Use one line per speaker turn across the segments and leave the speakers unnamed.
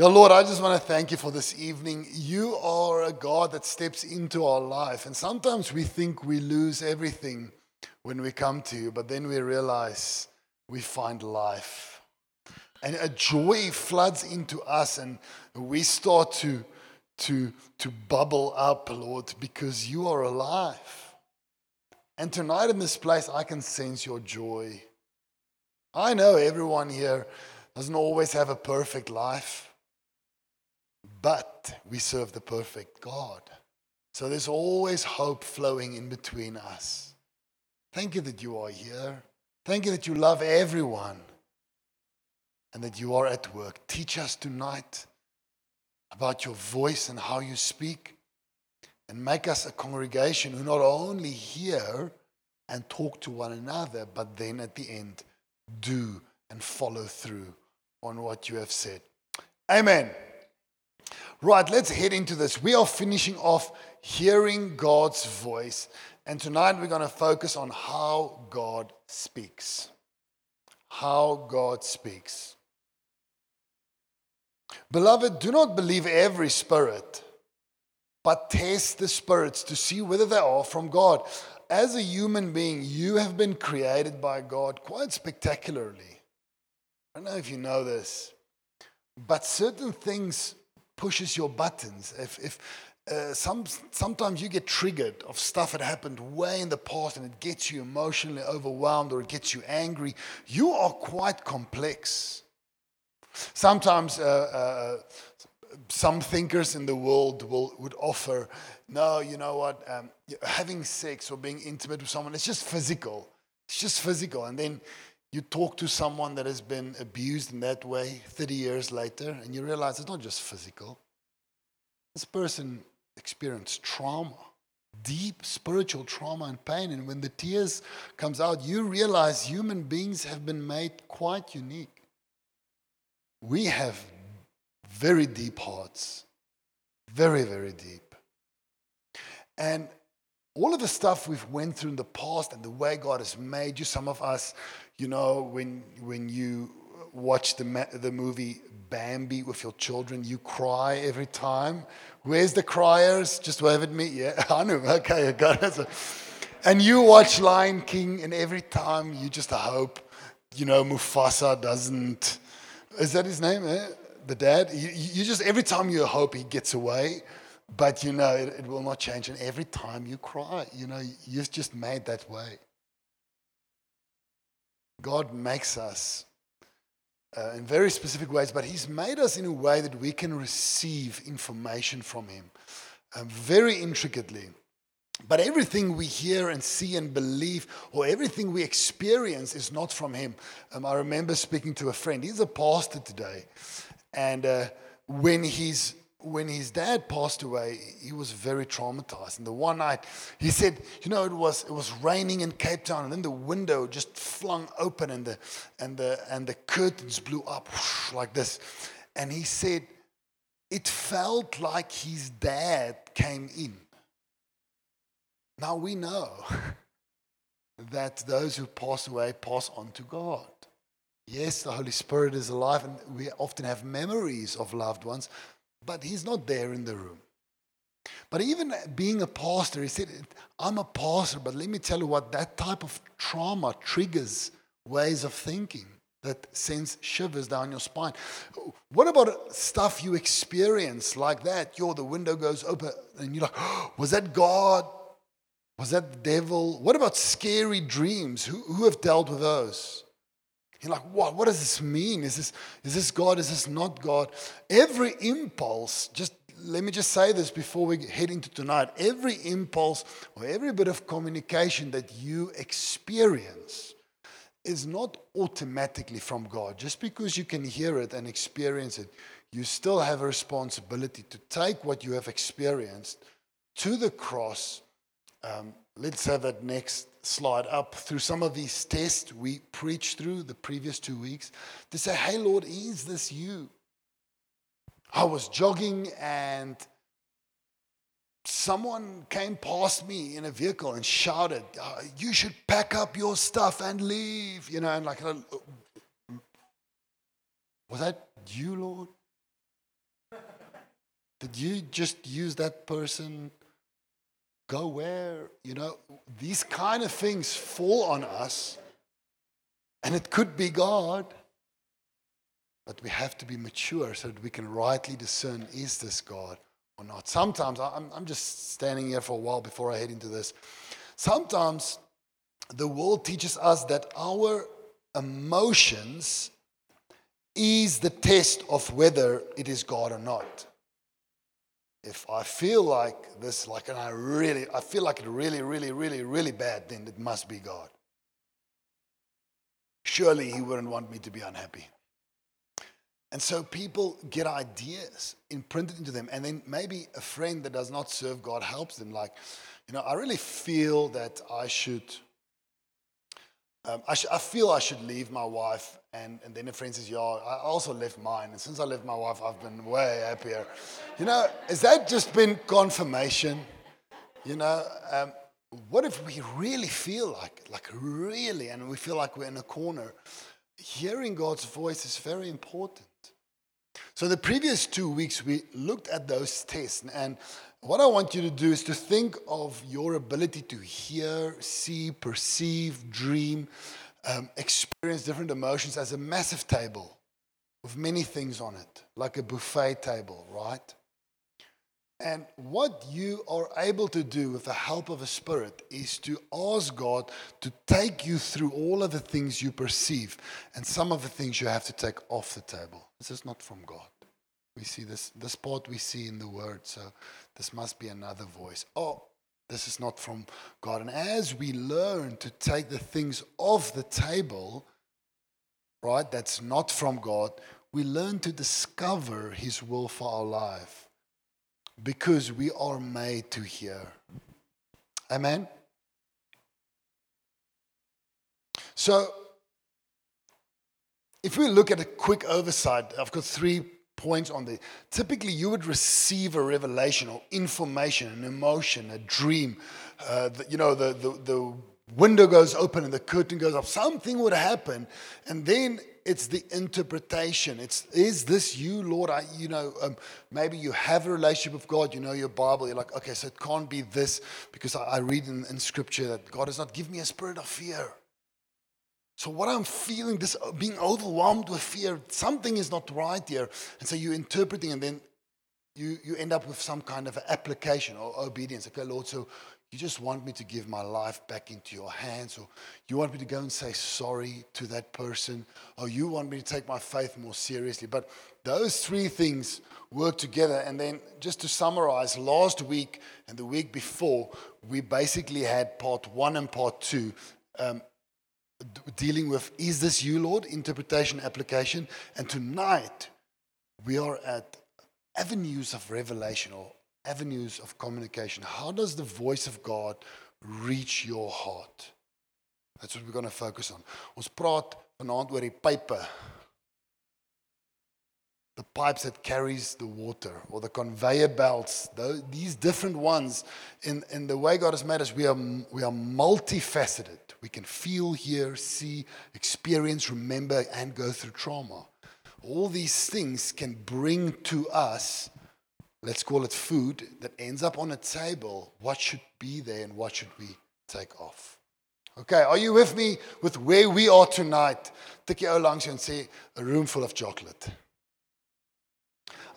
Yeah, Lord, I just want to thank you for this evening. You are a God that steps into our life. And sometimes we think we lose everything when we come to you, but then we realize we find life. And a joy floods into us, and we start to, to, to bubble up, Lord, because you are alive. And tonight in this place, I can sense your joy. I know everyone here doesn't always have a perfect life. But we serve the perfect God. So there's always hope flowing in between us. Thank you that you are here. Thank you that you love everyone and that you are at work. Teach us tonight about your voice and how you speak. And make us a congregation who not only hear and talk to one another, but then at the end do and follow through on what you have said. Amen. Right, let's head into this. We are finishing off hearing God's voice. And tonight we're going to focus on how God speaks. How God speaks. Beloved, do not believe every spirit, but test the spirits to see whether they are from God. As a human being, you have been created by God quite spectacularly. I don't know if you know this, but certain things pushes your buttons. If, if uh, some, sometimes you get triggered of stuff that happened way in the past and it gets you emotionally overwhelmed or it gets you angry, you are quite complex. Sometimes uh, uh, some thinkers in the world will, would offer, no, you know what, um, having sex or being intimate with someone, it's just physical. It's just physical. And then you talk to someone that has been abused in that way 30 years later, and you realize it's not just physical. This person experienced trauma, deep spiritual trauma and pain. And when the tears comes out, you realize human beings have been made quite unique. We have very deep hearts, very, very deep. And all of the stuff we've went through in the past and the way God has made you, some of us, you know, when, when you watch the, the movie Bambi with your children, you cry every time. Where's the criers? Just wave at me. Yeah, I know. Okay, I got it. And you watch Lion King, and every time you just hope, you know, Mufasa doesn't. Is that his name? Eh? The dad? You, you just, every time you hope he gets away, but you know, it, it will not change. And every time you cry, you know, you're just made that way. God makes us uh, in very specific ways, but He's made us in a way that we can receive information from Him um, very intricately. But everything we hear and see and believe, or everything we experience, is not from Him. Um, I remember speaking to a friend, he's a pastor today, and uh, when he's when his dad passed away, he was very traumatized. And the one night, he said, "You know, it was it was raining in Cape Town, and then the window just flung open, and the and the and the curtains blew up whoosh, like this." And he said, "It felt like his dad came in." Now we know that those who pass away pass on to God. Yes, the Holy Spirit is alive, and we often have memories of loved ones, but he's not there in the room. But even being a pastor, he said, I'm a pastor, but let me tell you what, that type of trauma triggers ways of thinking that sends shivers down your spine. What about stuff you experience like that? Yo, the window goes open, and you're like, oh, was that God? Was that the devil? What about scary dreams? Who, who have dealt with those? You're like, what? What does this mean? Is this, is this God? Is this not God? Every impulse, just let me just say this before we head into tonight. Every impulse or every bit of communication that you experience is not automatically from God. Just because you can hear it and experience it, you still have a responsibility to take what you have experienced to the cross um, let's have that next slide up through some of these tests we preached through the previous two weeks to say, hey, Lord, is this you? I was jogging and someone came past me in a vehicle and shouted, uh, You should pack up your stuff and leave. You know, and like, uh, was that you, Lord? Did you just use that person? Go where? You know, these kind of things fall on us, and it could be God. But we have to be mature so that we can rightly discern is this God or not. Sometimes, I'm, I'm just standing here for a while before I head into this. Sometimes the world teaches us that our emotions is the test of whether it is God or not. If I feel like this, like, and I really, I feel like it really, really, really, really bad, then it must be God. Surely He wouldn't want me to be unhappy. And so people get ideas imprinted into them, and then maybe a friend that does not serve God helps them. Like, you know, I really feel that I should. Um, I, sh- I, feel I should leave my wife, and, and then a friend says, "Yeah, I also left mine, and since I left my wife, I've been way happier." You know, has that just been confirmation? You know, um, what if we really feel like, like really, and we feel like we're in a corner? Hearing God's voice is very important. So, the previous two weeks, we looked at those tests. And what I want you to do is to think of your ability to hear, see, perceive, dream, um, experience different emotions as a massive table with many things on it, like a buffet table, right? And what you are able to do with the help of a spirit is to ask God to take you through all of the things you perceive and some of the things you have to take off the table. This is not from God. We see this, this part we see in the word, so this must be another voice. Oh, this is not from God. And as we learn to take the things off the table, right, that's not from God, we learn to discover His will for our life because we are made to hear. Amen? So, if we look at a quick oversight, I've got three points on there. Typically, you would receive a revelation or information, an emotion, a dream. Uh, the, you know, the, the, the window goes open and the curtain goes up. Something would happen, and then it's the interpretation. It's is this you, Lord? I, you know, um, maybe you have a relationship with God. You know your Bible. You're like, okay, so it can't be this because I, I read in, in Scripture that God has not given me a spirit of fear. So what I'm feeling, this uh, being overwhelmed with fear, something is not right here. And so you're interpreting, and then you, you end up with some kind of application or obedience. Okay, Lord, so you just want me to give my life back into your hands, or you want me to go and say sorry to that person, or you want me to take my faith more seriously. But those three things work together. And then, just to summarize, last week and the week before, we basically had part one and part two. Um, dealing with is this you, Lord? Interpretation, application. And tonight we are at avenues of revelation or avenues of communication. How does the voice of God reach your heart? That's what we're going to focus on. Ons praat vanaand oor die. The pipes that carries the water or the conveyor belts, these different ones in, in the way God has made us, we are, we are multifaceted. We can feel, hear, see, experience, remember, and go through trauma. All these things can bring to us, let's call it food, that ends up on a table. What should be there and what should we take off? Okay, are you with me with where we are tonight? Tik jou langs and say a room full of chocolate.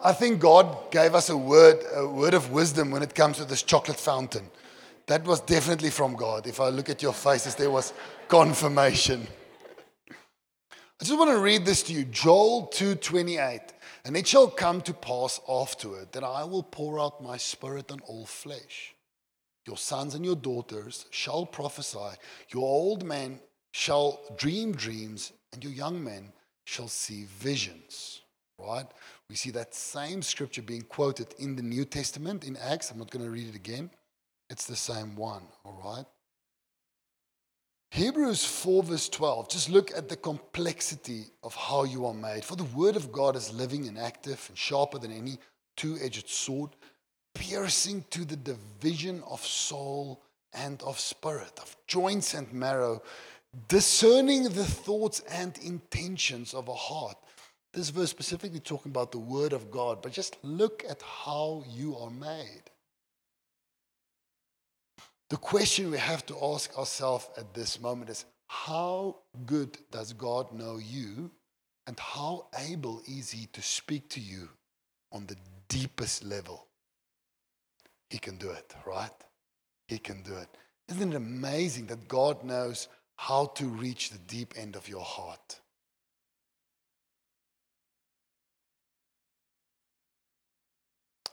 I think God gave us a word, a word of wisdom when it comes to this chocolate fountain that was definitely from God. If I look at your faces, there was confirmation. I just want to read this to you. Joel 2:28. And it shall come to pass afterward that I will pour out my spirit on all flesh. Your sons and your daughters shall prophesy. Your old men shall dream dreams, and your young men shall see visions. Right? We see that same scripture being quoted in the New Testament in Acts. I'm not going to read it again. It's the same one, all right? Hebrews 4, verse 12. Just look at the complexity of how you are made. For the word of God is living and active and sharper than any two edged sword, piercing to the division of soul and of spirit, of joints and marrow, discerning the thoughts and intentions of a heart. This verse specifically talking about the word of God, but just look at how you are made. The question we have to ask ourselves at this moment is how good does God know you, and how able is He to speak to you on the deepest level? He can do it, right? He can do it. Isn't it amazing that God knows how to reach the deep end of your heart?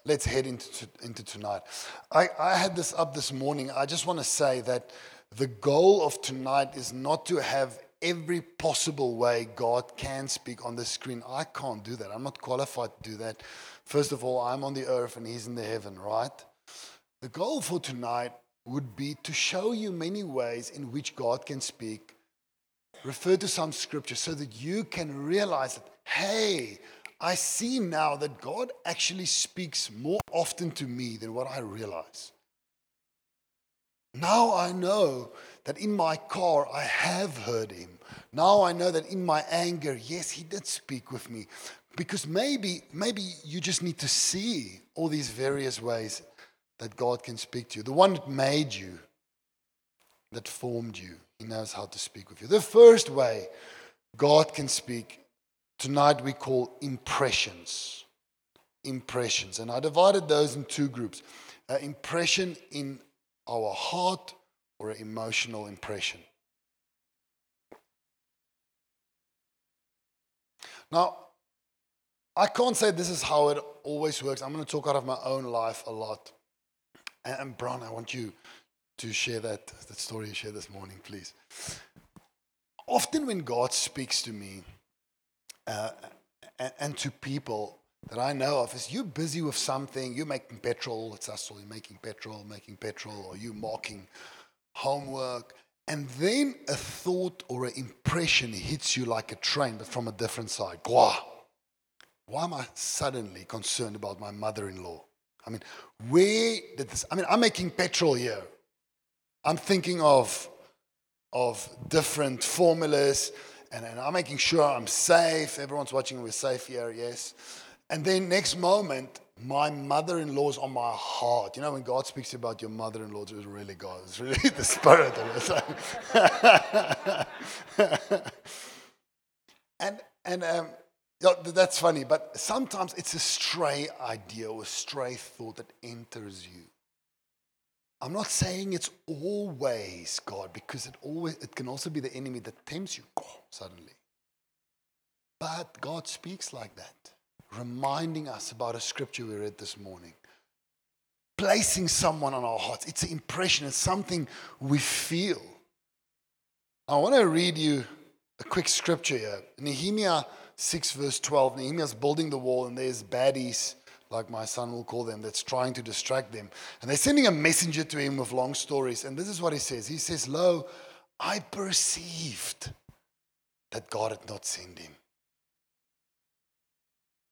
Let's head into, into tonight. I, I had this up this morning. I just want to say that the goal of tonight is not to have every possible way God can speak on the screen. I can't do that. I'm not qualified to do that. First of all, I'm on the earth and He's in the heaven, right? The goal for tonight would be to show you many ways in which God can speak. Refer to some scripture so that you can realize that, hey, I see now that God actually speaks more often to me than what I realize. Now I know that in my car I have heard him. Now I know that in my anger, yes, he did speak with me. Because maybe, maybe you just need to see all these various ways that God can speak to you. The one that made you, that formed you, he knows how to speak with you. The first way God can speak tonight we call impressions. Impressions. And I divided those in two groups an impression in our heart or an emotional impression. Now, I can't say this is how it always works. I'm going to talk out of my own life a lot. And, Bron, I want you to share that, that story you shared this morning, please. Often when God speaks to me, uh, and, to people that I know of is you busy with something, you're making petrol, it's us, you're making petrol, making petrol, or you marking homework, and then a thought or an impression hits you like a train, but from a different side. Gwa. Why am I suddenly concerned about my mother in law? I mean, where did this? I mean, I'm making petrol here. I'm thinking of, of different formulas and, and I'm making sure I'm safe. Everyone's watching, we're safe here, yes. And then next moment, my mother-in-law's on my heart. You know, when God speaks about your mother-in-law, it's really God. It's really the spirit of it. and and um, that's funny, but sometimes it's a stray idea or a stray thought that enters you. I'm not saying it's always God because it always it can also be the enemy that tempts you suddenly. But God speaks like that, reminding us about a scripture we read this morning. Placing someone on our hearts. It's an impression, it's something we feel. I want to read you a quick scripture here. Nehemiah 6, verse 12. Nehemiah's building the wall, and there's baddies like my son will call them, that's trying to distract them. And they're sending a messenger to him with long stories. And this is what he says He says, Lo, I perceived that God had not sent him,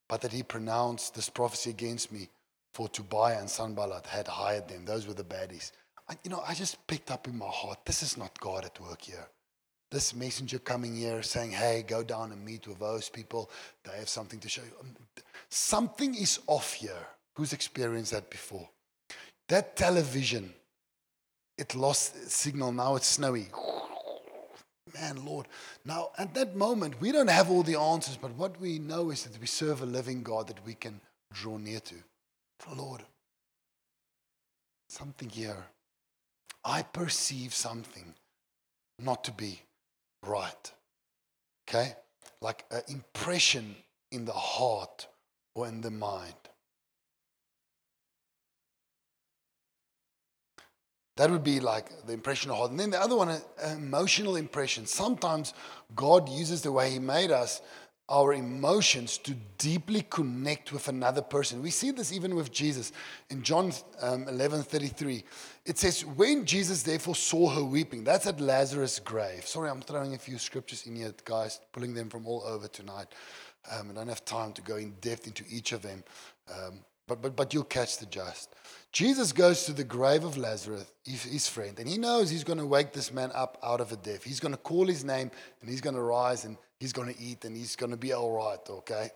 but that he pronounced this prophecy against me, for Tobiah and Sanballat had hired them. Those were the baddies. I, you know, I just picked up in my heart, this is not God at work here this messenger coming here saying, hey, go down and meet with those people. They have something to show you. Um, something is off here. Who's experienced that before? That television, it lost signal. Now it's snowy. Man, Lord. Now, at that moment, we don't have all the answers, but what we know is that we serve a living God that we can draw near to. Lord, something here. I perceive something not to be right. Okay? Like an impression in the heart or in the mind. That would be like the impression of heart. And then the other one, emotional impression. Sometimes God uses the way He made us our emotions to deeply connect with another person. We see this even with Jesus in John um, 11 33. It says, When Jesus therefore saw her weeping, that's at Lazarus' grave. Sorry, I'm throwing a few scriptures in here, guys, pulling them from all over tonight. Um, I don't have time to go in depth into each of them, um, but, but, but you'll catch the gist. Jesus goes to the grave of Lazarus, his, his friend, and he knows he's going to wake this man up out of a death. He's going to call his name and he's going to rise and he's going to eat and he's going to be all right, okay?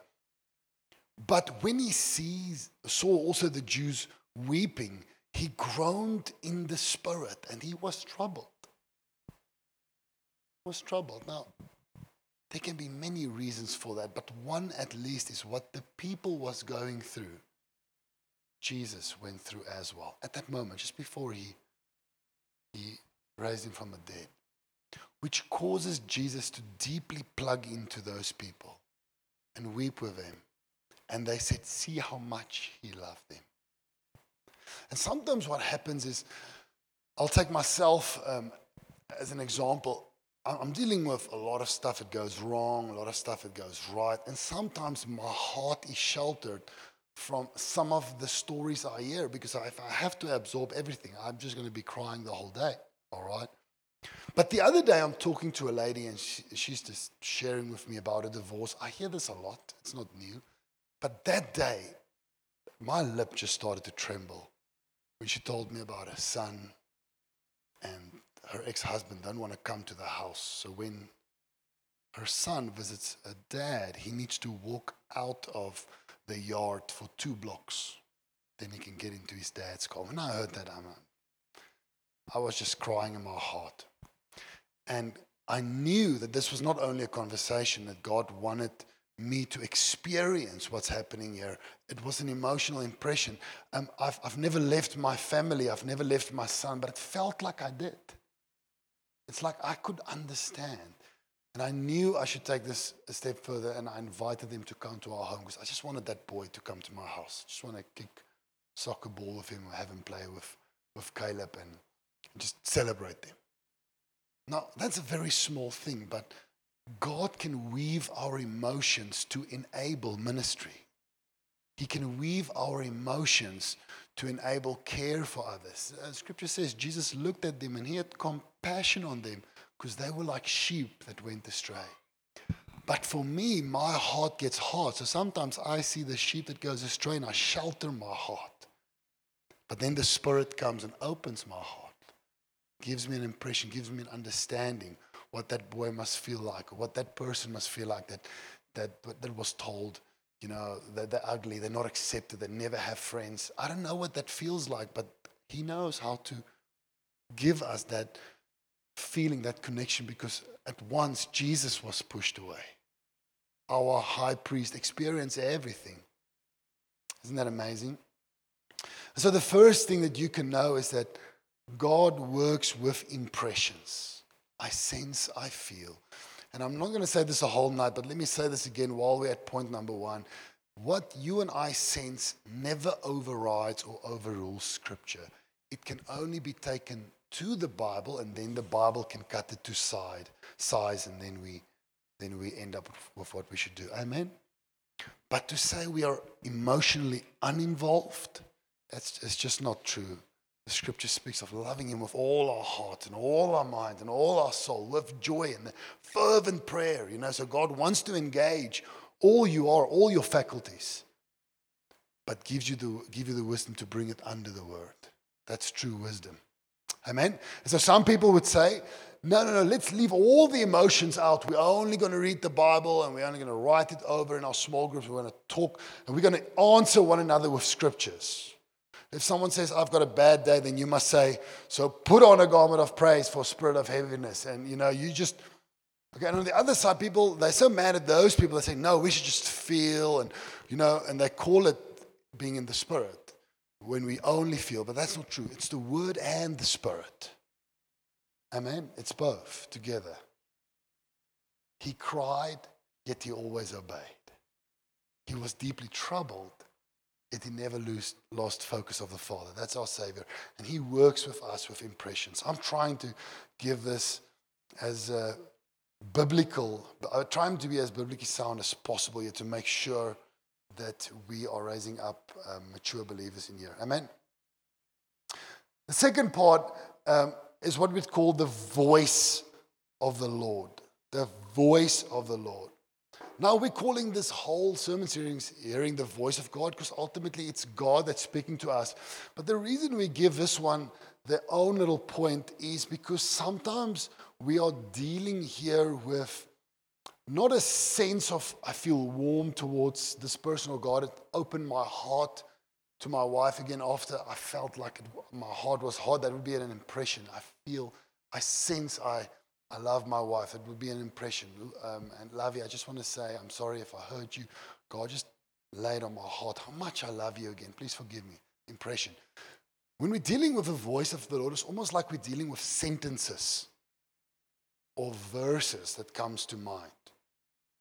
But when he sees, saw also the Jews weeping, he groaned in the spirit and he was troubled. Was troubled. Now, there can be many reasons for that, but one at least is what the people was going through. Jesus went through as well. At that moment, just before he, he raised him from the dead, which causes Jesus to deeply plug into those people and weep with them. And they said, See how much he loved them. And sometimes what happens is, I'll take myself um, as an example. I'm dealing with a lot of stuff that goes wrong, a lot of stuff that goes right. And sometimes my heart is sheltered from some of the stories I hear because if I have to absorb everything, I'm just going to be crying the whole day. All right. But the other day, I'm talking to a lady and she, she's just sharing with me about a divorce. I hear this a lot, it's not new. But that day, my lip just started to tremble when she told me about her son and her ex husband don't want to come to the house. So when her son visits a dad, he needs to walk out of the yard for two blocks. Then he can get into his dad's car. When I heard that, I'm, I was just crying in my heart. And I knew that this was not only a conversation that God wanted me to experience what's happening here. It was an emotional impression. Um, I've, I've never left my family, I've never left my son, but it felt like I did. It's like I could understand. And I knew I should take this a step further, and I invited them to come to our home because I just wanted that boy to come to my house. just want to kick soccer ball with him, have him play with, with Caleb, and just celebrate them. Now, that's a very small thing, but God can weave our emotions to enable ministry. He can weave our emotions to enable care for others. Uh, scripture says Jesus looked at them and he had compassion on them because they were like sheep that went astray. But for me, my heart gets hard. So sometimes I see the sheep that goes astray and I shelter my heart. But then the Spirit comes and opens my heart, gives me an impression, gives me an understanding what that boy must feel like, or what that person must feel like that, that, that was told, you know, that they're ugly, they're not accepted, they never have friends. I don't know what that feels like, but He knows how to give us that feeling, that connection, because at once Jesus was pushed away. Our high priest experienced everything. Isn't that amazing? So, the first thing that you can know is that God works with impressions. I sense, I feel. And I'm not going to say this a whole night, but let me say this again while we're at point number one. What you and I sense never overrides or overrules Scripture. It can only be taken to the Bible, and then the Bible can cut it to side, size, and then we, then we end up with what we should do. Amen? But to say we are emotionally uninvolved, that's it's just not true. The scripture speaks of loving Him with all our heart and all our mind and all our soul, with joy and fervent prayer. You know, so God wants to engage all you are, all your faculties, but gives you the give you the wisdom to bring it under the word. That's true wisdom. Amen. So some people would say, no, no, no, let's leave all the emotions out. We're only going to read the Bible and we're only going to write it over in our small groups. We're going to talk and we're going to answer one another with scriptures. If someone says, I've got a bad day, then you must say, So put on a garment of praise for spirit of heaviness. And you know, you just, okay, and on the other side, people, they're so mad at those people they say, No, we should just feel, and you know, and they call it being in the spirit when we only feel, but that's not true. It's the word and the spirit. Amen. It's both together. He cried, yet he always obeyed. He was deeply troubled, yet he never lose, lost focus of the Father. That's our Savior. And he works with us with impressions. I'm trying to give this as biblical. I'm trying to be as biblically sound as possible here to make sure that we are raising up um, mature believers in here. Amen. The second part um, is what we call the voice of the Lord. The voice of the Lord. Now we're calling this whole sermon series hearing the voice of God because ultimately it's God that's speaking to us. But the reason we give this one their own little point is because sometimes we are dealing here with not a sense of I feel warm towards this person or God. It opened my heart to my wife again after I felt like it, my heart was hot. That would be an impression. I feel, I sense I, I love my wife. It would be an impression. Um, and Lavi, I just want to say I'm sorry if I hurt you. God just laid on my heart how much I love you again. Please forgive me. Impression. When we're dealing with the voice of the Lord, it's almost like we're dealing with sentences or verses that comes to mind.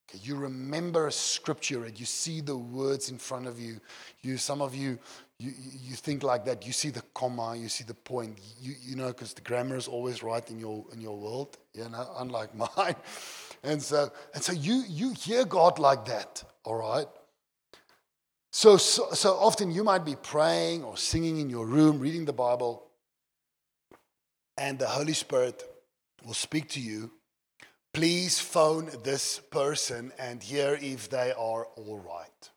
Okay, you remember a scripture and you see the words in front of you. You, some of you, you, you think like that. You see the comma, you see the point. You, you know, because the grammar is always right in your in your world. You know, unlike mine. And so, and so you you hear God like that. All right. So, so, so often you might be praying or singing in your room, reading the Bible, and the Holy Spirit will speak to you please phone this person and hear if they are all right.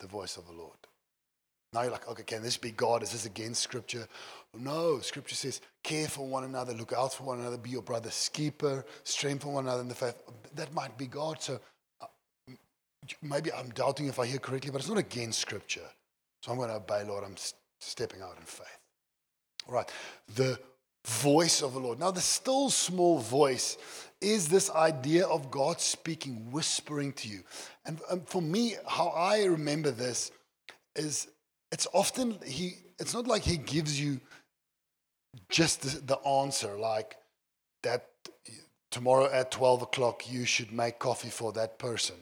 The voice of the Lord. Now you're like, okay, can this be God? Is this against Scripture? No, Scripture says, care for one another, look out for one another, be your brother's keeper, strengthen one another in the faith. That might be God. So uh, maybe I'm doubting if I hear correctly, but it's not against Scripture. So I'm going to obey, Lord. I'm stepping out in faith. All right. The voice of the Lord. Now, the still small voice is this idea of God speaking, whispering to you. And um, for me, how I remember this is it's often he it's not like he gives you just the, the answer like that tomorrow at 12 o'clock you should make coffee for that person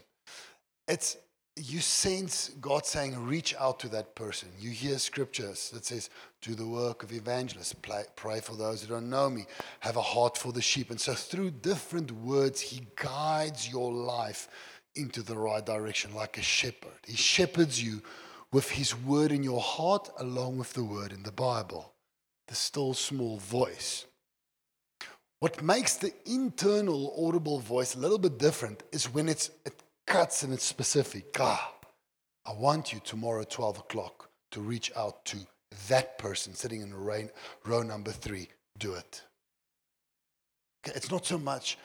it's you sense God saying, reach out to that person. You hear scriptures that says, do the work of evangelists, pray for those who don't know me, have a heart for the sheep. And so through different words, he guides your life into the right direction like a shepherd. He shepherds you with his word in your heart along with the word in the Bible, the still small voice. What makes the internal audible voice a little bit different is when it's, it cuts and it's specific. Ah, I want you tomorrow at 12 o'clock to reach out to that person sitting in row, row number three. Do it. It's not so much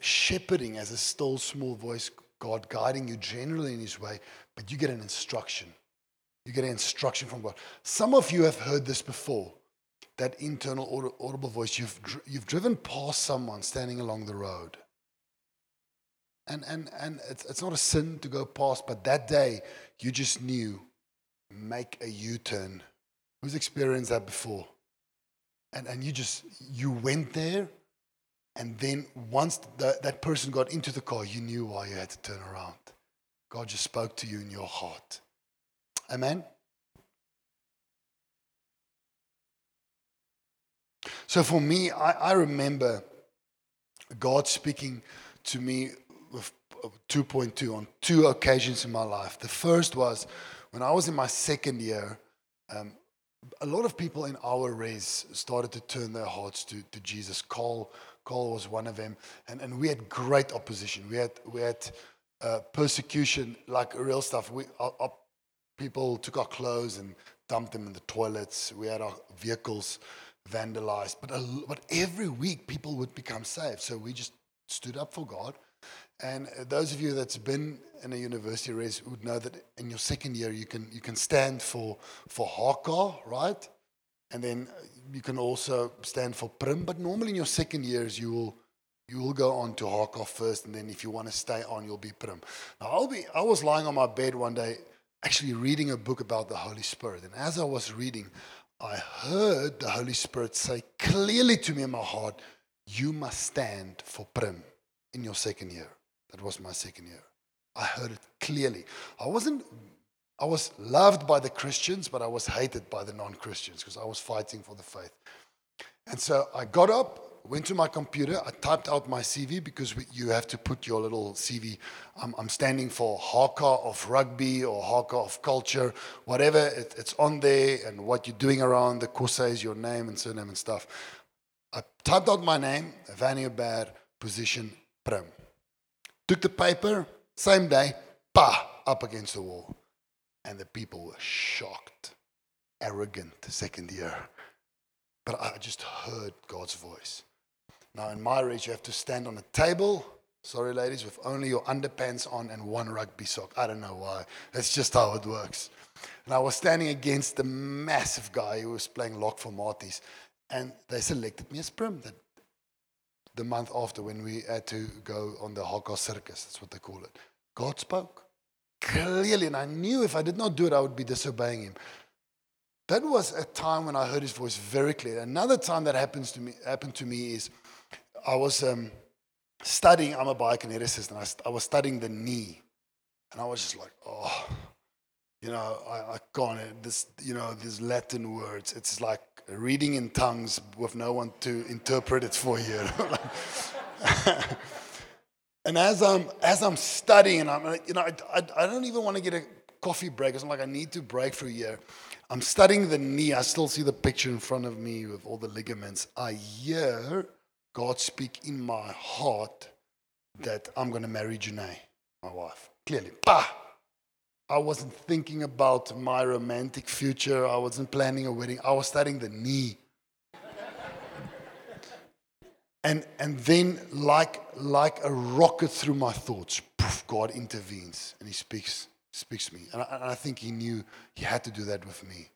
shepherding as a still small voice, God guiding you generally in His way, but you get an instruction. You get an instruction from God. Some of you have heard this before that internal audible voice. You've, you've driven past someone standing along the road and, and, and it's, it's not a sin to go past, but that day you just knew make a U turn. Who's experienced that before? And, and you just, you went there, and then once the, that person got into the car, you knew why you had to turn around. God just spoke to you in your heart. Amen? So for me, I, I remember God speaking to me with 2.2 on two occasions in my life. The first was when I was in my second year. Um, a lot of people in our race started to turn their hearts to, to Jesus. Cole, Cole was one of them, and, and we had great opposition. We had we had uh, persecution, like real stuff. We our, our people took our clothes and dumped them in the toilets. We had our vehicles vandalized, but a, but every week people would become saved. So we just stood up for God and uh, those of you that's been in a university race would know that in your second year you can you can stand for for HK, right? And then uh, you can also stand for Prim. But normally in your second years you will you will go on to HK first, and then if you want to stay on, you'll be Prim. Now I'll be I was lying on my bed one day, actually reading a book about the Holy Spirit, and as I was reading, I heard the Holy Spirit say clearly to me in my heart, "You must stand for Prim in your second year." That was my second year. I heard it clearly. I wasn't, I was loved by the Christians, but I was hated by the non Christians because I was fighting for the faith. And so I got up went to my computer. I typed out my CV because we, you have to put your little CV. I'm, I'm standing for HK of rugby or HK of culture, whatever. It, it's on there and what you're doing around the course is your name and surname and stuff. I typed out my name, Werner Joubert, position Prim. Took the paper, same day, pa, up against the wall. And the people were shocked, arrogant, second year. But I just heard God's voice. Now, in my race, you have to stand on a table. Sorry, ladies, with only your underpants on and one rugby sock. I don't know why. That's just how it works. And I was standing against the massive guy who was playing lock for Maties. And they selected me as prim the month after when we had to go on the HK circus. That's what they call it. God spoke clearly, and I knew if I did not do it, I would be disobeying Him. That was a time when I heard His voice very clear. Another time that happens to me happened to me is I was um, studying. I'm a biokineticist, and I, I was studying the knee, and I was just like, oh, you know, I, I can't. This, you know, these Latin words. It's like reading in tongues with no one to interpret it for you. and as I'm as I'm studying, I'm like, you know, I, I, I don't even want to get a coffee break. I'm like I need to break a year. I'm studying the knee. I still see the picture in front of me with all the ligaments. I hear God speak in my heart that I'm going to marry Janae, my wife. Clearly, bah! I wasn't thinking about my romantic future. I wasn't planning a wedding. I was studying the knee. and, and then, like, like a rocket through my thoughts, poof, God intervenes and He speaks, speaks to me. And I, and I think He knew He had to do that with me.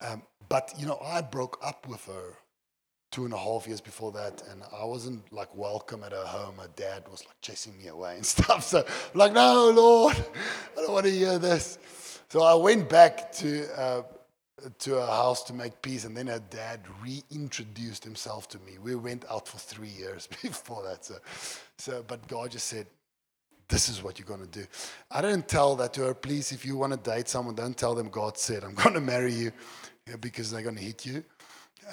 Um, but, you know, I broke up with her two and a half years before that, and I wasn't like welcome at her home. Her dad was like chasing me away and stuff. So, I'm like, no, Lord, I don't want to hear this. So I went back to uh, to her house to make peace, and then her dad reintroduced himself to me. We went out for three years before that. So, so but God just said. This is what you're going to do. I didn't tell that to her. Please, if you want to date someone, don't tell them God said, I'm going to marry you because they're going to hit you.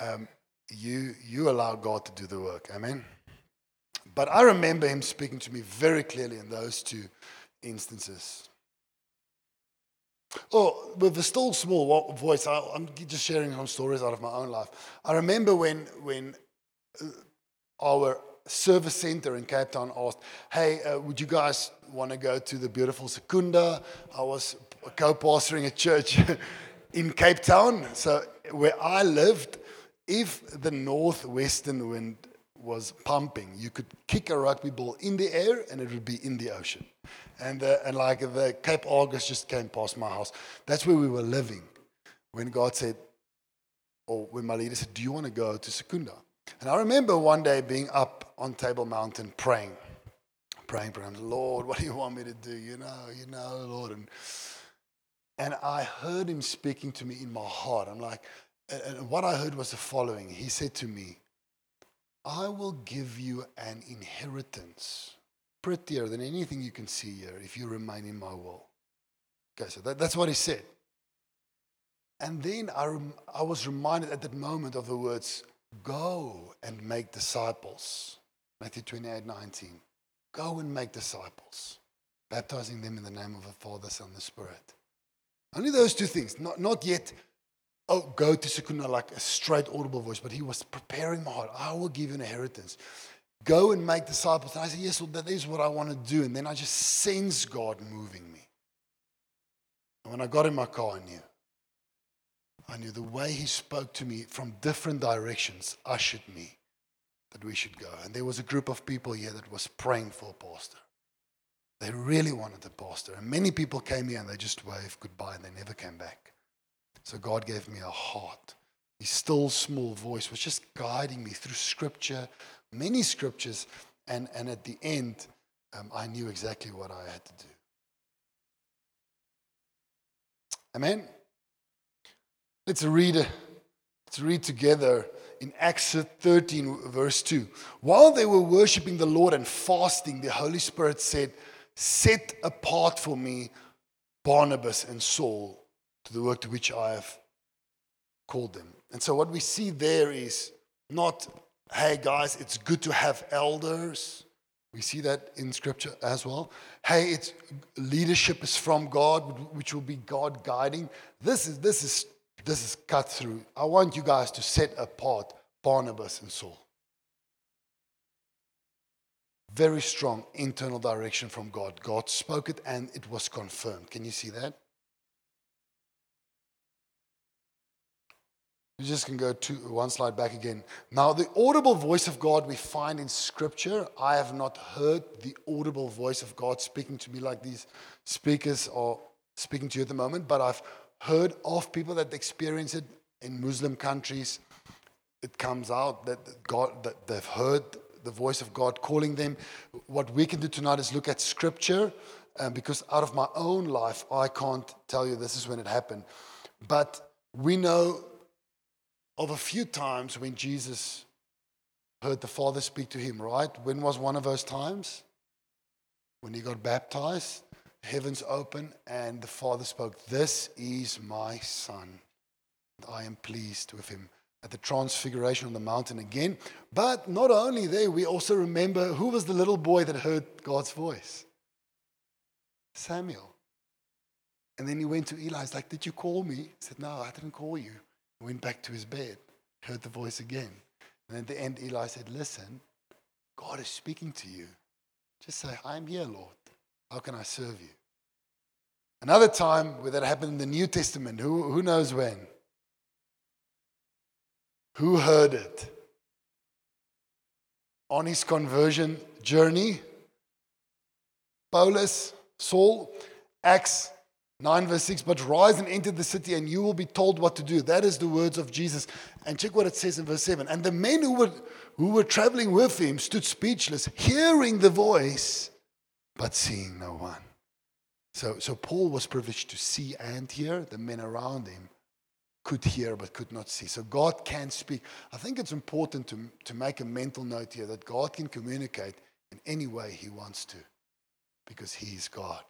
Um, you, you allow God to do the work. Amen. But I remember him speaking to me very clearly in those two instances. Oh, with the still small voice, I, am just sharing some stories out of my own life. I remember when, when uh, our service center in Cape Town asked, Hey, uh, would you guys want to go to the beautiful Secunda? I was co pastoring a church in Cape Town. So, where I lived, if the northwestern wind was pumping, you could kick a rugby ball in the air and it would be in the ocean. And, and like the Cape Argus just came past my house. That's where we were living when God said, or when my leader said, Do you want to go to Secunda? And I remember one day being up on Table Mountain praying, praying, praying, Lord, what do you want me to do? You know, you know, Lord. And, and I heard him speaking to me in my heart. I'm like, and what I heard was the following He said to me, I will give you an inheritance prettier than anything you can see here if you remain in my will. Okay, so that, that's what he said. And then I, rem, I was reminded at that moment of the words, go and make disciples. Matthew 28 19. Go and make disciples, baptizing them in the name of the Father, Son, and the Spirit. Only those two things, not, not yet oh, go to Secunda like a straight audible voice, but he was preparing my heart. I will give you an inheritance. Go and make disciples. And I said, Yes, well, that is what I want to do. And then I just sense God moving me. And when I got in my car, I knew. I knew the way he spoke to me from different directions ushered me that we should go. And there was a group of people here that was praying for a pastor. They really wanted a pastor. And many people came here and they just waved goodbye and they never came back. So God gave me a heart. His still small voice was just guiding me through scripture, many scriptures, and, and at the end, um, I knew exactly what I had to do. Amen. Let's read, let's read together in Acts 13, verse 2. While they were worshiping the Lord and fasting, the Holy Spirit said, Set apart for me Barnabas and Saul to the work to which I have called them. And so what we see there is not Hey, guys, it's good to have elders. We see that in scripture as well. Hey, it's leadership is from God, which will be God guiding. This is this is this is cut through. I want you guys to set apart Barnabas and Saul. Very strong internal direction from God. God spoke it and it was confirmed. Can you see that? You just can go to one slide back again. Now, the audible voice of God we find in Scripture. I have not heard the audible voice of God speaking to me like these speakers are speaking to you at the moment, but I've heard of people that experience it in Muslim countries. It comes out that God that they've heard the voice of God calling them. What we can do tonight is look at Scripture, uh, because out of my own life, I can't tell you this is when it happened, but we know of a few times when Jesus heard the Father speak to him, right? When was one of those times? When he got baptized, heavens open, and the Father spoke, This is my Son. I am pleased with him. At the transfiguration on the mountain again. But not only there, we also remember who was the little boy that heard God's voice? Samuel. And then he went to Eli. He's like, Did you call me? He said, No, I didn't call you went back to his bed, heard the voice again. And at the end, Eli said, Listen, God is speaking to you. Just say, I'm here, Lord. How can I serve you? Another time where that happened in the New Testament, who, who knows when? Who heard it? On his conversion journey, Paulus, Saul, Acts 9 verse 6, but rise and enter the city and you will be told what to do. That is the words of Jesus. And check what it says in verse 7. And the men who were, who were traveling with him stood speechless, hearing the voice, but seeing no one. So, so Paul was privileged to see and hear. The men around him could hear but could not see. So God can speak. I think it's important to, to make a mental note here that God can communicate in any way he wants to because he is God.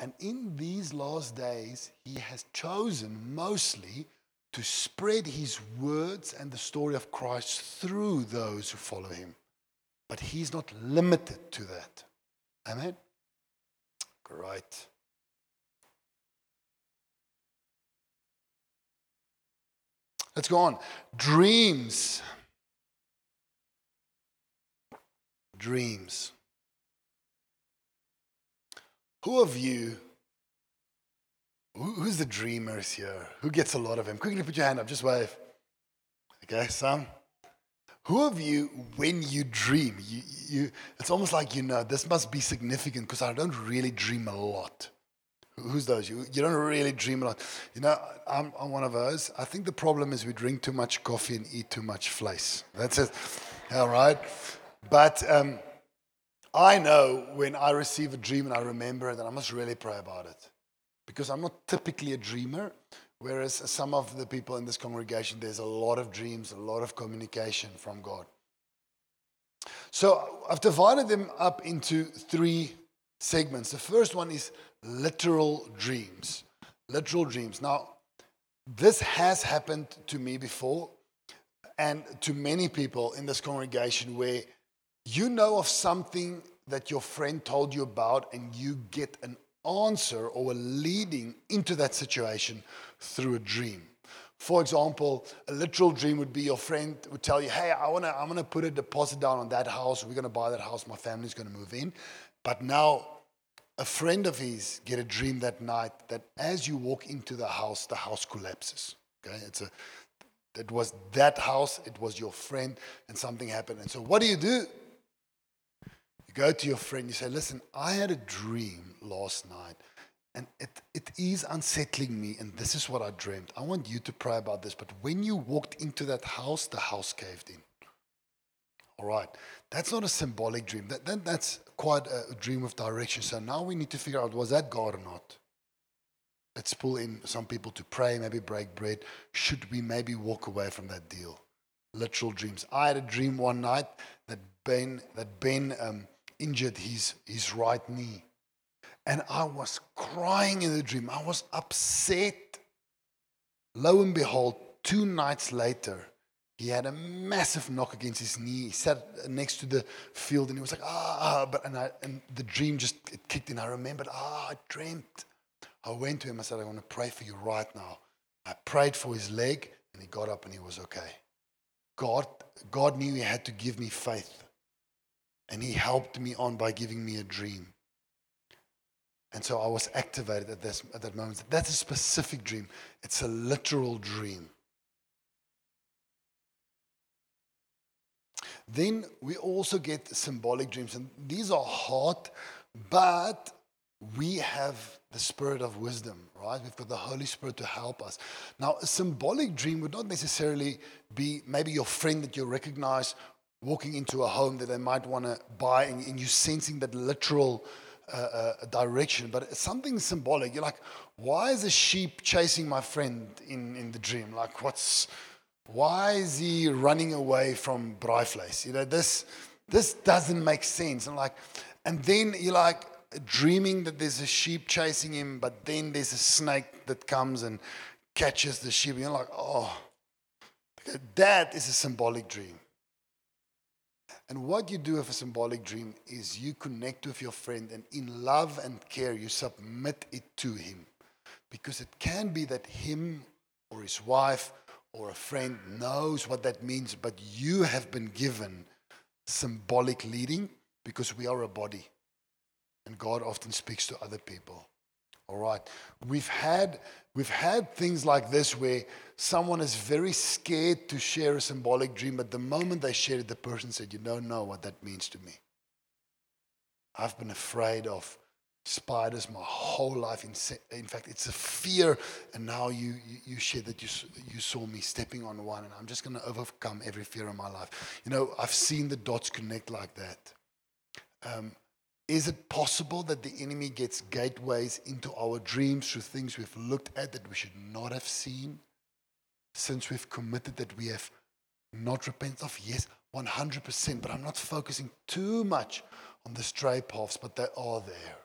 And in these last days, he has chosen mostly to spread his words and the story of Christ through those who follow him. But he's not limited to that. Amen? Great. Let's go on. Dreams. Dreams. Who of you, who's the dreamers here? Who gets a lot of them? Quickly put your hand up, just wave. Okay, some. Who of you, when you dream, you, you, it's almost like you know, this must be significant because I don't really dream a lot. Who's those? You, you don't really dream a lot. You know, I'm, I'm one of those. I think the problem is we drink too much coffee and eat too much flesh. That's it. All right. But um, I know when I receive a dream and I remember it, and I must really pray about it. Because I'm not typically a dreamer, whereas some of the people in this congregation, there's a lot of dreams, a lot of communication from God. So I've divided them up into three segments. The first one is literal dreams. Literal dreams. Now, this has happened to me before and to many people in this congregation where you know of something that your friend told you about, and you get an answer or a leading into that situation through a dream. For example, a literal dream would be your friend would tell you, Hey, I wanna, I'm to put a deposit down on that house. We're to buy that house. My family's to move in. But now, a friend of his get a dream that night that as you walk into the house, the house collapses. Okay, it's a it was that house, it was your friend, and something happened. And so, what do you do? You go to your friend, you say, Listen, I had a dream last night, and it, it is unsettling me, and this is what I dreamed. I want you to pray about this. But when you walked into that house, the house caved in. All right, that's not a symbolic dream. That, that, that's quite a dream of direction. So now we need to figure out was that God or not? Let's pull in some people to pray, maybe break bread. Should we maybe walk away from that deal? Literal dreams. I had a dream one night that Ben, that Ben um, injured his, his right knee. And I was crying in the dream. I was upset. Lo and behold, two nights later, he had a massive knock against his knee. He sat next to the field and he was like, ah, ah," but and, I, and the dream just it kicked in. I remembered, ah, I dreamt. I went to him. I said, I want to pray for you right now. I prayed for his leg and he got up and he was okay. God, God knew he had to give me faith. And he helped me on by giving me a dream. And so I was activated at, this, at that moment. That's a specific dream, it's a literal dream. Then we also get symbolic dreams, and these are hard, but we have the spirit of wisdom, right? We've got the Holy Spirit to help us. Now, a symbolic dream would not necessarily be maybe your friend that you recognize walking into a home that they might want to buy, and, and you sensing that literal uh, uh, direction, but something symbolic. You're like, why is a sheep chasing my friend in, in the dream? Like, what's why is he running away from Braaivleis? You know, this this doesn't make sense. And like, and then you're like dreaming that there's a sheep chasing him, but then there's a snake that comes and catches the sheep. And you're like, oh, that is a symbolic dream. And what you do with a symbolic dream is you connect with your friend and in love and care you submit it to him. Because it can be that him or his wife or a friend knows what that means, but you have been given symbolic leading because we are a body. And God often speaks to other people. All right. We've had we've had things like this where someone is very scared to share a symbolic dream, but the moment they shared it, the person said, You don't know what that means to me. I've been afraid of spiders my whole life. In, fact, it's a fear. And now you, you, you that you, you saw me stepping on one, and I'm just going to overcome every fear in my life. You know, I've seen the dots connect like that. Um, is it possible that the enemy gets gateways into our dreams through things we've looked at that we should not have seen? Since we've committed that we have not repented of? Yes, 100%. But I'm not focusing too much on the stray paths, but they are there.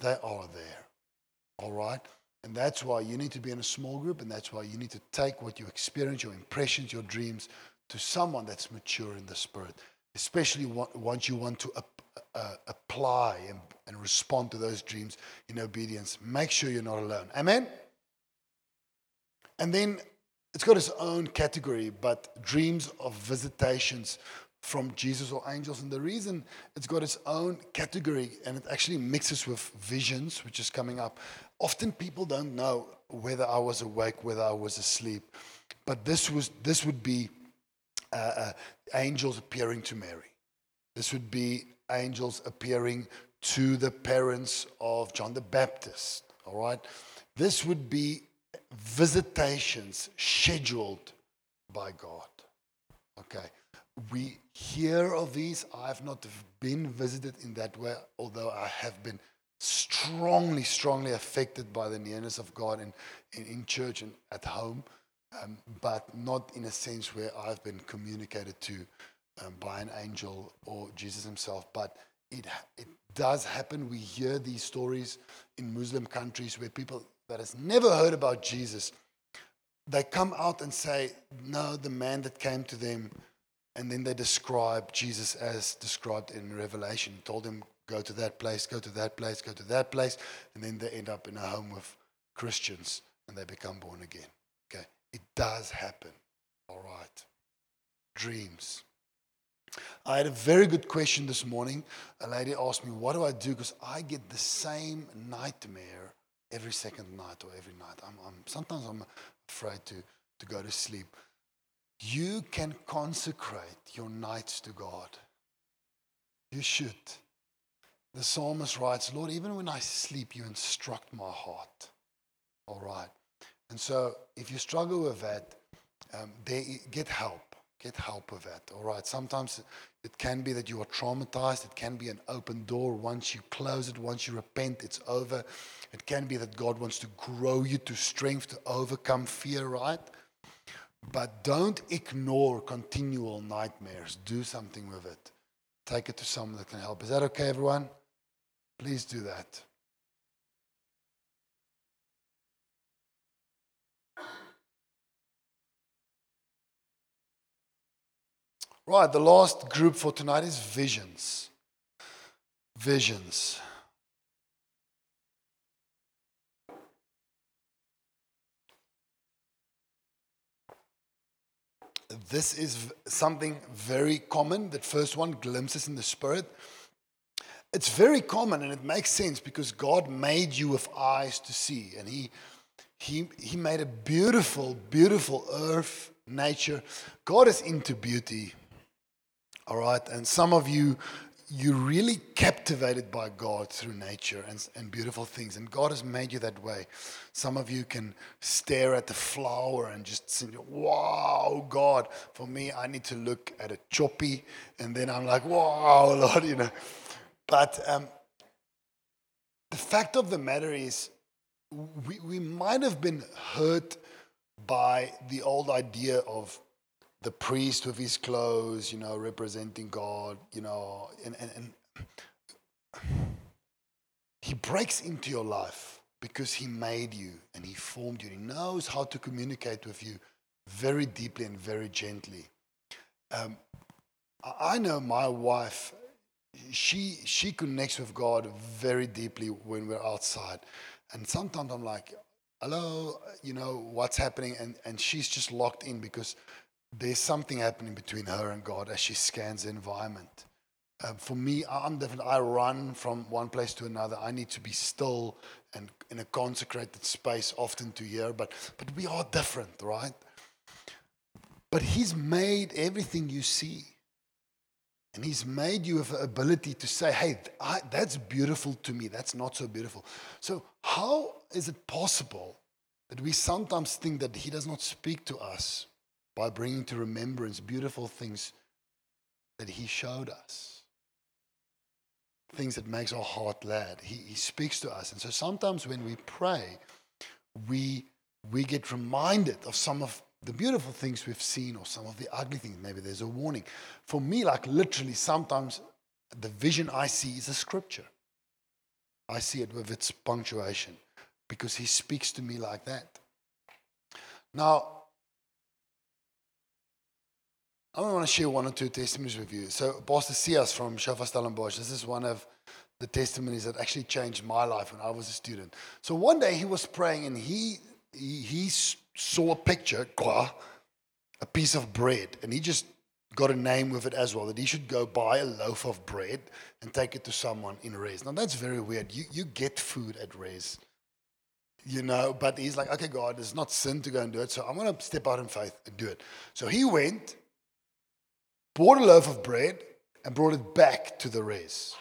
They are there. All right? And that's why you need to be in a small group, and that's why you need to take what you experience, your impressions, your dreams, to someone that's mature in the spirit, especially once you want to uh, apply and, and respond to those dreams in obedience. Make sure you're not alone. Amen? And then it's got its own category, but dreams of visitations from Jesus or angels. And the reason it's got its own category and it actually mixes with visions, which is coming up. Often people don't know whether I was awake, whether I was asleep. But this, was, this would be uh, uh, angels appearing to Mary. This would be angels appearing to the parents of John the Baptist. All right? This would be visitations scheduled by God. Okay. We hear of these. I've not been visited in that way, although I have been strongly, strongly affected by the nearness of God in, in, in church and at home, um, but not in a sense where I've been communicated to um, by an angel or Jesus himself. But it, it does happen. We hear these stories in Muslim countries where people that has never heard about Jesus, they come out and say, no, the man that came to them, and then they describe Jesus as described in Revelation. Told him, go to that place, go to that place, go to that place, and then they end up in a home with Christians and they become born again. Okay, it does happen. All right. Dreams. I had a very good question this morning. A lady asked me, What do I do? Because I get the same nightmare every second night or every night. I'm, I'm, sometimes I'm afraid to, to go to sleep. You can consecrate your nights to God. You should. The psalmist writes, Lord, even when I sleep, you instruct my heart. All right. And so if you struggle with that, um, they, get help. Get help with that. All right. Sometimes it can be that you are traumatized. It can be an open door. Once you close it, once you repent, it's over. It can be that God wants to grow you to strength to overcome fear, right? But don't ignore continual nightmares. Do something with it. Take it to someone that can help. Is that okay, everyone? Please do that. Right, the last group for tonight is visions. Visions. This is something very common. That first one, glimpses in the spirit. It's very common and it makes sense because God made you with eyes to see. And He He He made a beautiful, beautiful earth, nature. God is into beauty. All right. And some of you, you're really captivated by God through nature and, and beautiful things. And God has made you that way. Some of you can stare at the flower and just say, wow, God. For me, I need to look at a choppy. And then I'm like, wow, Lord, you know. But um, the fact of the matter is, we, we might have been hurt by the old idea of the priest with his clothes, you know, representing God, you know, and, and, and he breaks into your life because he made you and he formed you. He knows how to communicate with you very deeply and very gently. Um, I know my wife, she, she connects with God very deeply when we're outside. And sometimes I'm like, hello, you know, what's happening? And, and she's just locked in because there's something happening between her and God as she scans the environment. Um, for me, I'm different. I run from one place to another. I need to be still and in a consecrated space, often to hear. But but we are different, right? But He's made everything you see, and He's made you with the ability to say, "Hey, I, that's beautiful to me. That's not so beautiful." So how is it possible that we sometimes think that He does not speak to us by bringing to remembrance beautiful things that he showed us. Things that makes our heart glad. He, he speaks to us. And so sometimes when we pray we we get reminded of some of the beautiful things we've seen or some of the ugly things. Maybe there's a warning. For me like literally sometimes the vision i see is a scripture. I see it with its punctuation because he speaks to me like that. Now I want to share one or two testimonies with you. So, Pastor Sias from Shofar Stellenbosch, this is one of the testimonies that actually changed my life when I was a student. So, one day he was praying and he, he, he saw a picture, a piece of bread, and he just got a name with it as well that he should go buy a loaf of bread and take it to someone in Res. Now, that's very weird. You, you get food at Res you know, but he's like, okay, God, it's not sin to go and do it, so I'm going to step out in faith and do it. So he went, bought a loaf of bread, and brought it back to the res.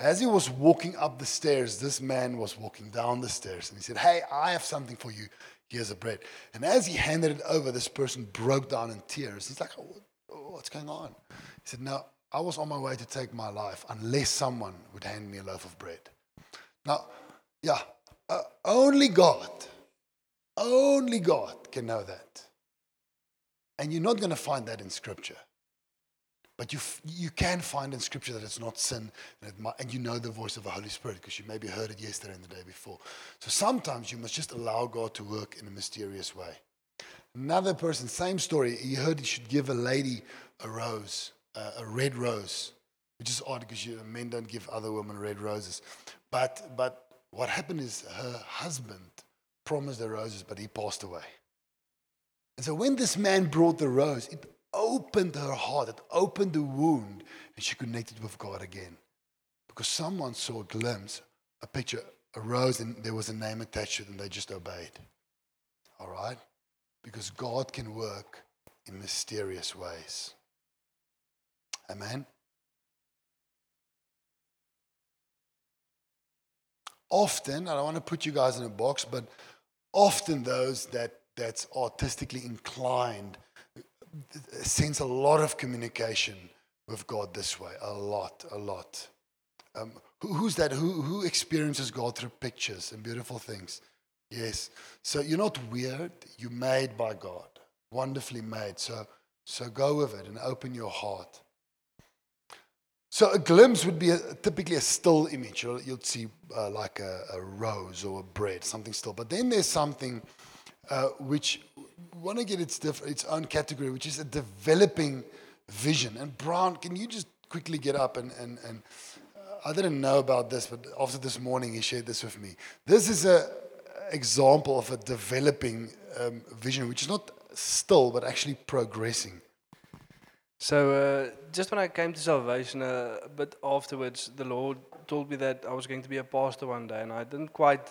As he was walking up the stairs, this man was walking down the stairs, and he said, Hey, I have something for you. Here's a bread. And as he handed it over, this person broke down in tears. He's like, oh, What's going on? He said, No, I was on my way to take my life unless someone would hand me a loaf of bread. Now, yeah, uh, only God, only God can know that. And you're not going to find that in Scripture. But you, f- you can find in Scripture that it's not sin, and, it might, and you know the voice of the Holy Spirit because you maybe heard it yesterday and the day before. So sometimes you must just allow God to work in a mysterious way. Another person, same story. He heard he should give a lady a rose, uh, a red rose, which is odd because you, men don't give other women red roses. But but what happened is her husband promised the roses, but he passed away. And so when this man brought the rose, it opened her heart, it opened the wound, and she connected with God again. Because someone saw a glimpse, a picture, arose, and there was a name attached to it, and they just obeyed. All right? Because God can work in mysterious ways. Amen. Often, I don't want to put you guys in a box, but often those that that's artistically inclined sense a lot of communication with God this way. A lot, a lot. Um, who, who's that? Who, who experiences God through pictures and beautiful things? Yes. So you're not weird. You're made by God, wonderfully made. So, so go with it and open your heart. So a glimpse would be a, typically a still image. You'll, you'll see uh, like a, a rose or a bread, something still. But then there's something uh, which want to get its, diff- its own category, which is a developing vision. And Brown, can you just quickly get up and, and, and uh, I didn't know about this, but after this morning he shared this with me. This is a example of a developing um, vision, which is not still, but actually progressing.
So uh, just when I came to salvation, uh, a bit afterwards, the Lord told me that I was going to be a pastor one day, and I didn't quite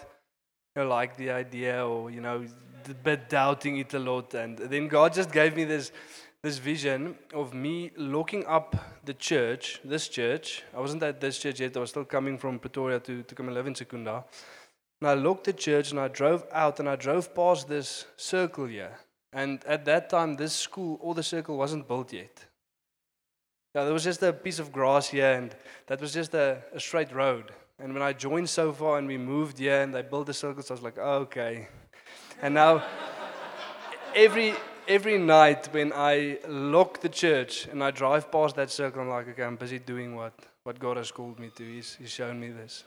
you know, like the idea, or you know, a bit doubting it a lot. And then God just gave me this this vision of me looking up the church, this church. I wasn't at this church yet. I was still coming from Pretoria to, to come and live in Secunda. And I looked at church and I drove out and I drove past this circle here. And at that time, this school or the circle wasn't built yet. Yeah, there was just a piece of grass here, and that was just a, a straight road. And when I joined Shofar and we moved here and they built the circles, I was like, oh, okay. And now, every every night when I lock the church and I drive past that circle, I'm like, okay, I'm busy doing what, what God has called me to. He's, he's shown me this.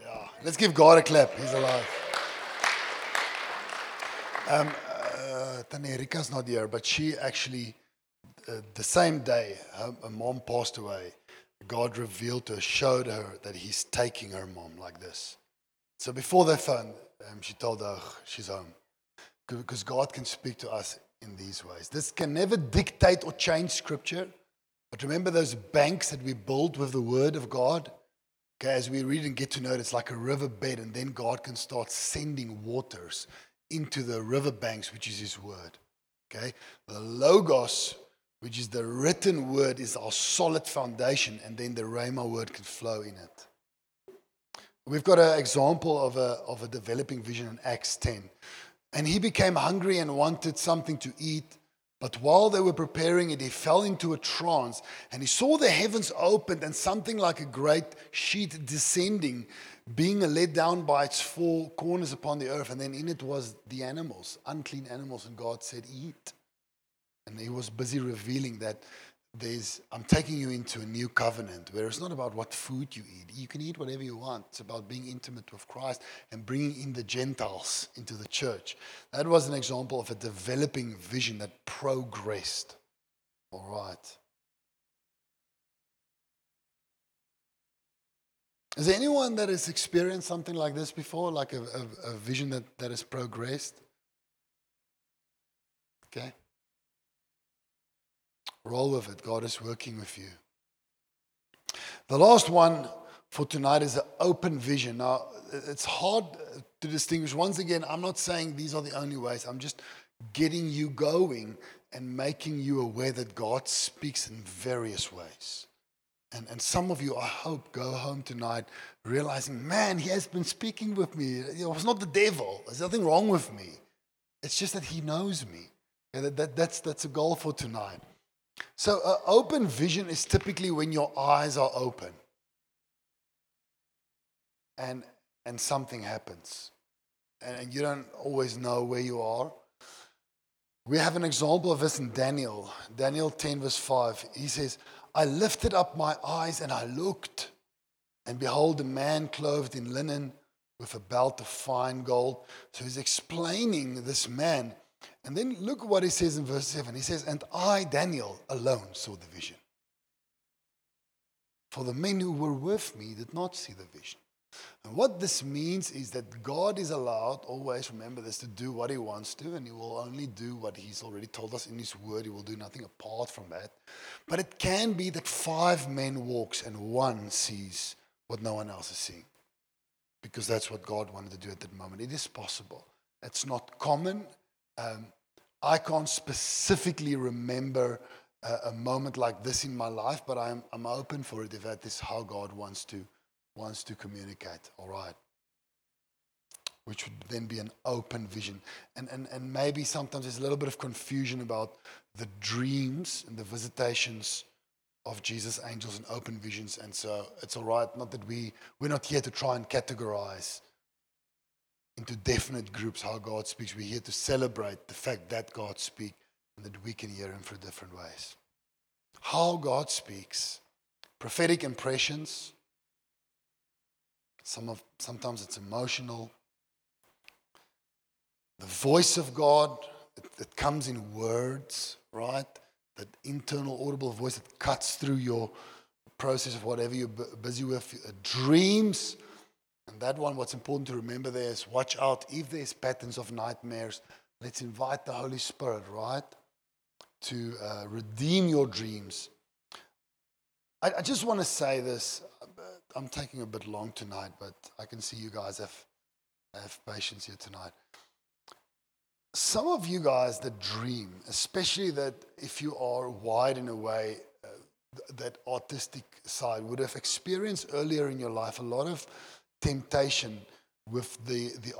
Yeah, let's give God a clap. He's alive. Um, uh, Tanya not here, but she actually, uh, the same day her, her mom passed away, God revealed to her, showed her that He's taking her mom like this. So before they phoned, um, she told her she's home. Because God can speak to us in these ways. This can never dictate or change scripture. But remember those banks that we build with the word of God? Okay, as we read and get to know it, it's like a riverbed, and then God can start sending waters into the riverbanks, which is His word. Okay, the Logos, which is the written word, is our solid foundation, and then the Rhema word can flow in it. We've got an example of a, of a developing vision in Acts 10. And he became hungry and wanted something to eat. But while they were preparing it, he fell into a trance and he saw the heavens opened and something like a great sheet descending, being let down by its four corners upon the earth. And then in it was the animals, unclean animals. And God said, Eat. And he was busy revealing that there's, I'm taking you into a new covenant where it's not about what food you eat. You can eat whatever you want. It's about being intimate with Christ and bringing in the Gentiles into the church. That was an example of a developing vision that progressed. All right. Is there anyone that has experienced something like this before, like a, a, a vision that, that has progressed? Okay. Roll with it. God is working with you. The last one for tonight is an open vision. Now, it's hard to distinguish. Once again, I'm not saying these are the only ways. I'm just getting you going and making you aware that God speaks in various ways. And, and some of you, I hope, go home tonight realizing, man, he has been speaking with me. It was not the devil. There's nothing wrong with me. It's just that he knows me. And that, that, that's, that's a goal for tonight. So, uh, open vision is typically when your eyes are open and, and something happens and you don't always know where you are. We have an example of this in Daniel. Daniel 10, verse 5. He says, I lifted up my eyes and I looked, and behold, a man clothed in linen with a belt of fine gold. So he's explaining this man and then look what he says in verse 7. He says, And I, Daniel, alone saw the vision. For the men who were with me did not see the vision. And what this means is that God is allowed, always remember this, to do what he wants to, and he will only do what he's already told us in his word. He will do nothing apart from that. But it can be that five men walks and one sees what no one else is seeing. Because that's what God wanted to do at that moment. It is possible. It's not common, um, I can't specifically remember a, a, moment like this in my life, but I'm, I'm open for it if that is how God wants to, wants to communicate. All right. Which would then be an open vision. And, and, and maybe sometimes there's a little bit of confusion about the dreams and the visitations of Jesus' angels and open visions. And so it's all right, not that we, we're not here to try and categorize into definite groups how God speaks. We're here to celebrate the fact that God speaks and that we can hear Him through different ways. How God speaks, prophetic impressions. Some of, sometimes it's emotional. The voice of God, it, it comes in words, right? that internal audible voice that cuts through your process of whatever you're busy with, dreams. And that one, what's important to remember there is watch out if there's patterns of nightmares. Let's invite the Holy Spirit, right, to uh, redeem your dreams. I, I just want to say this. I'm taking a bit long tonight, but I can see you guys have, have patience here tonight. Some of you guys that dream, especially that if you are wide in a way, uh, th- that artistic side, would have experienced earlier in your life a lot of temptation with the, the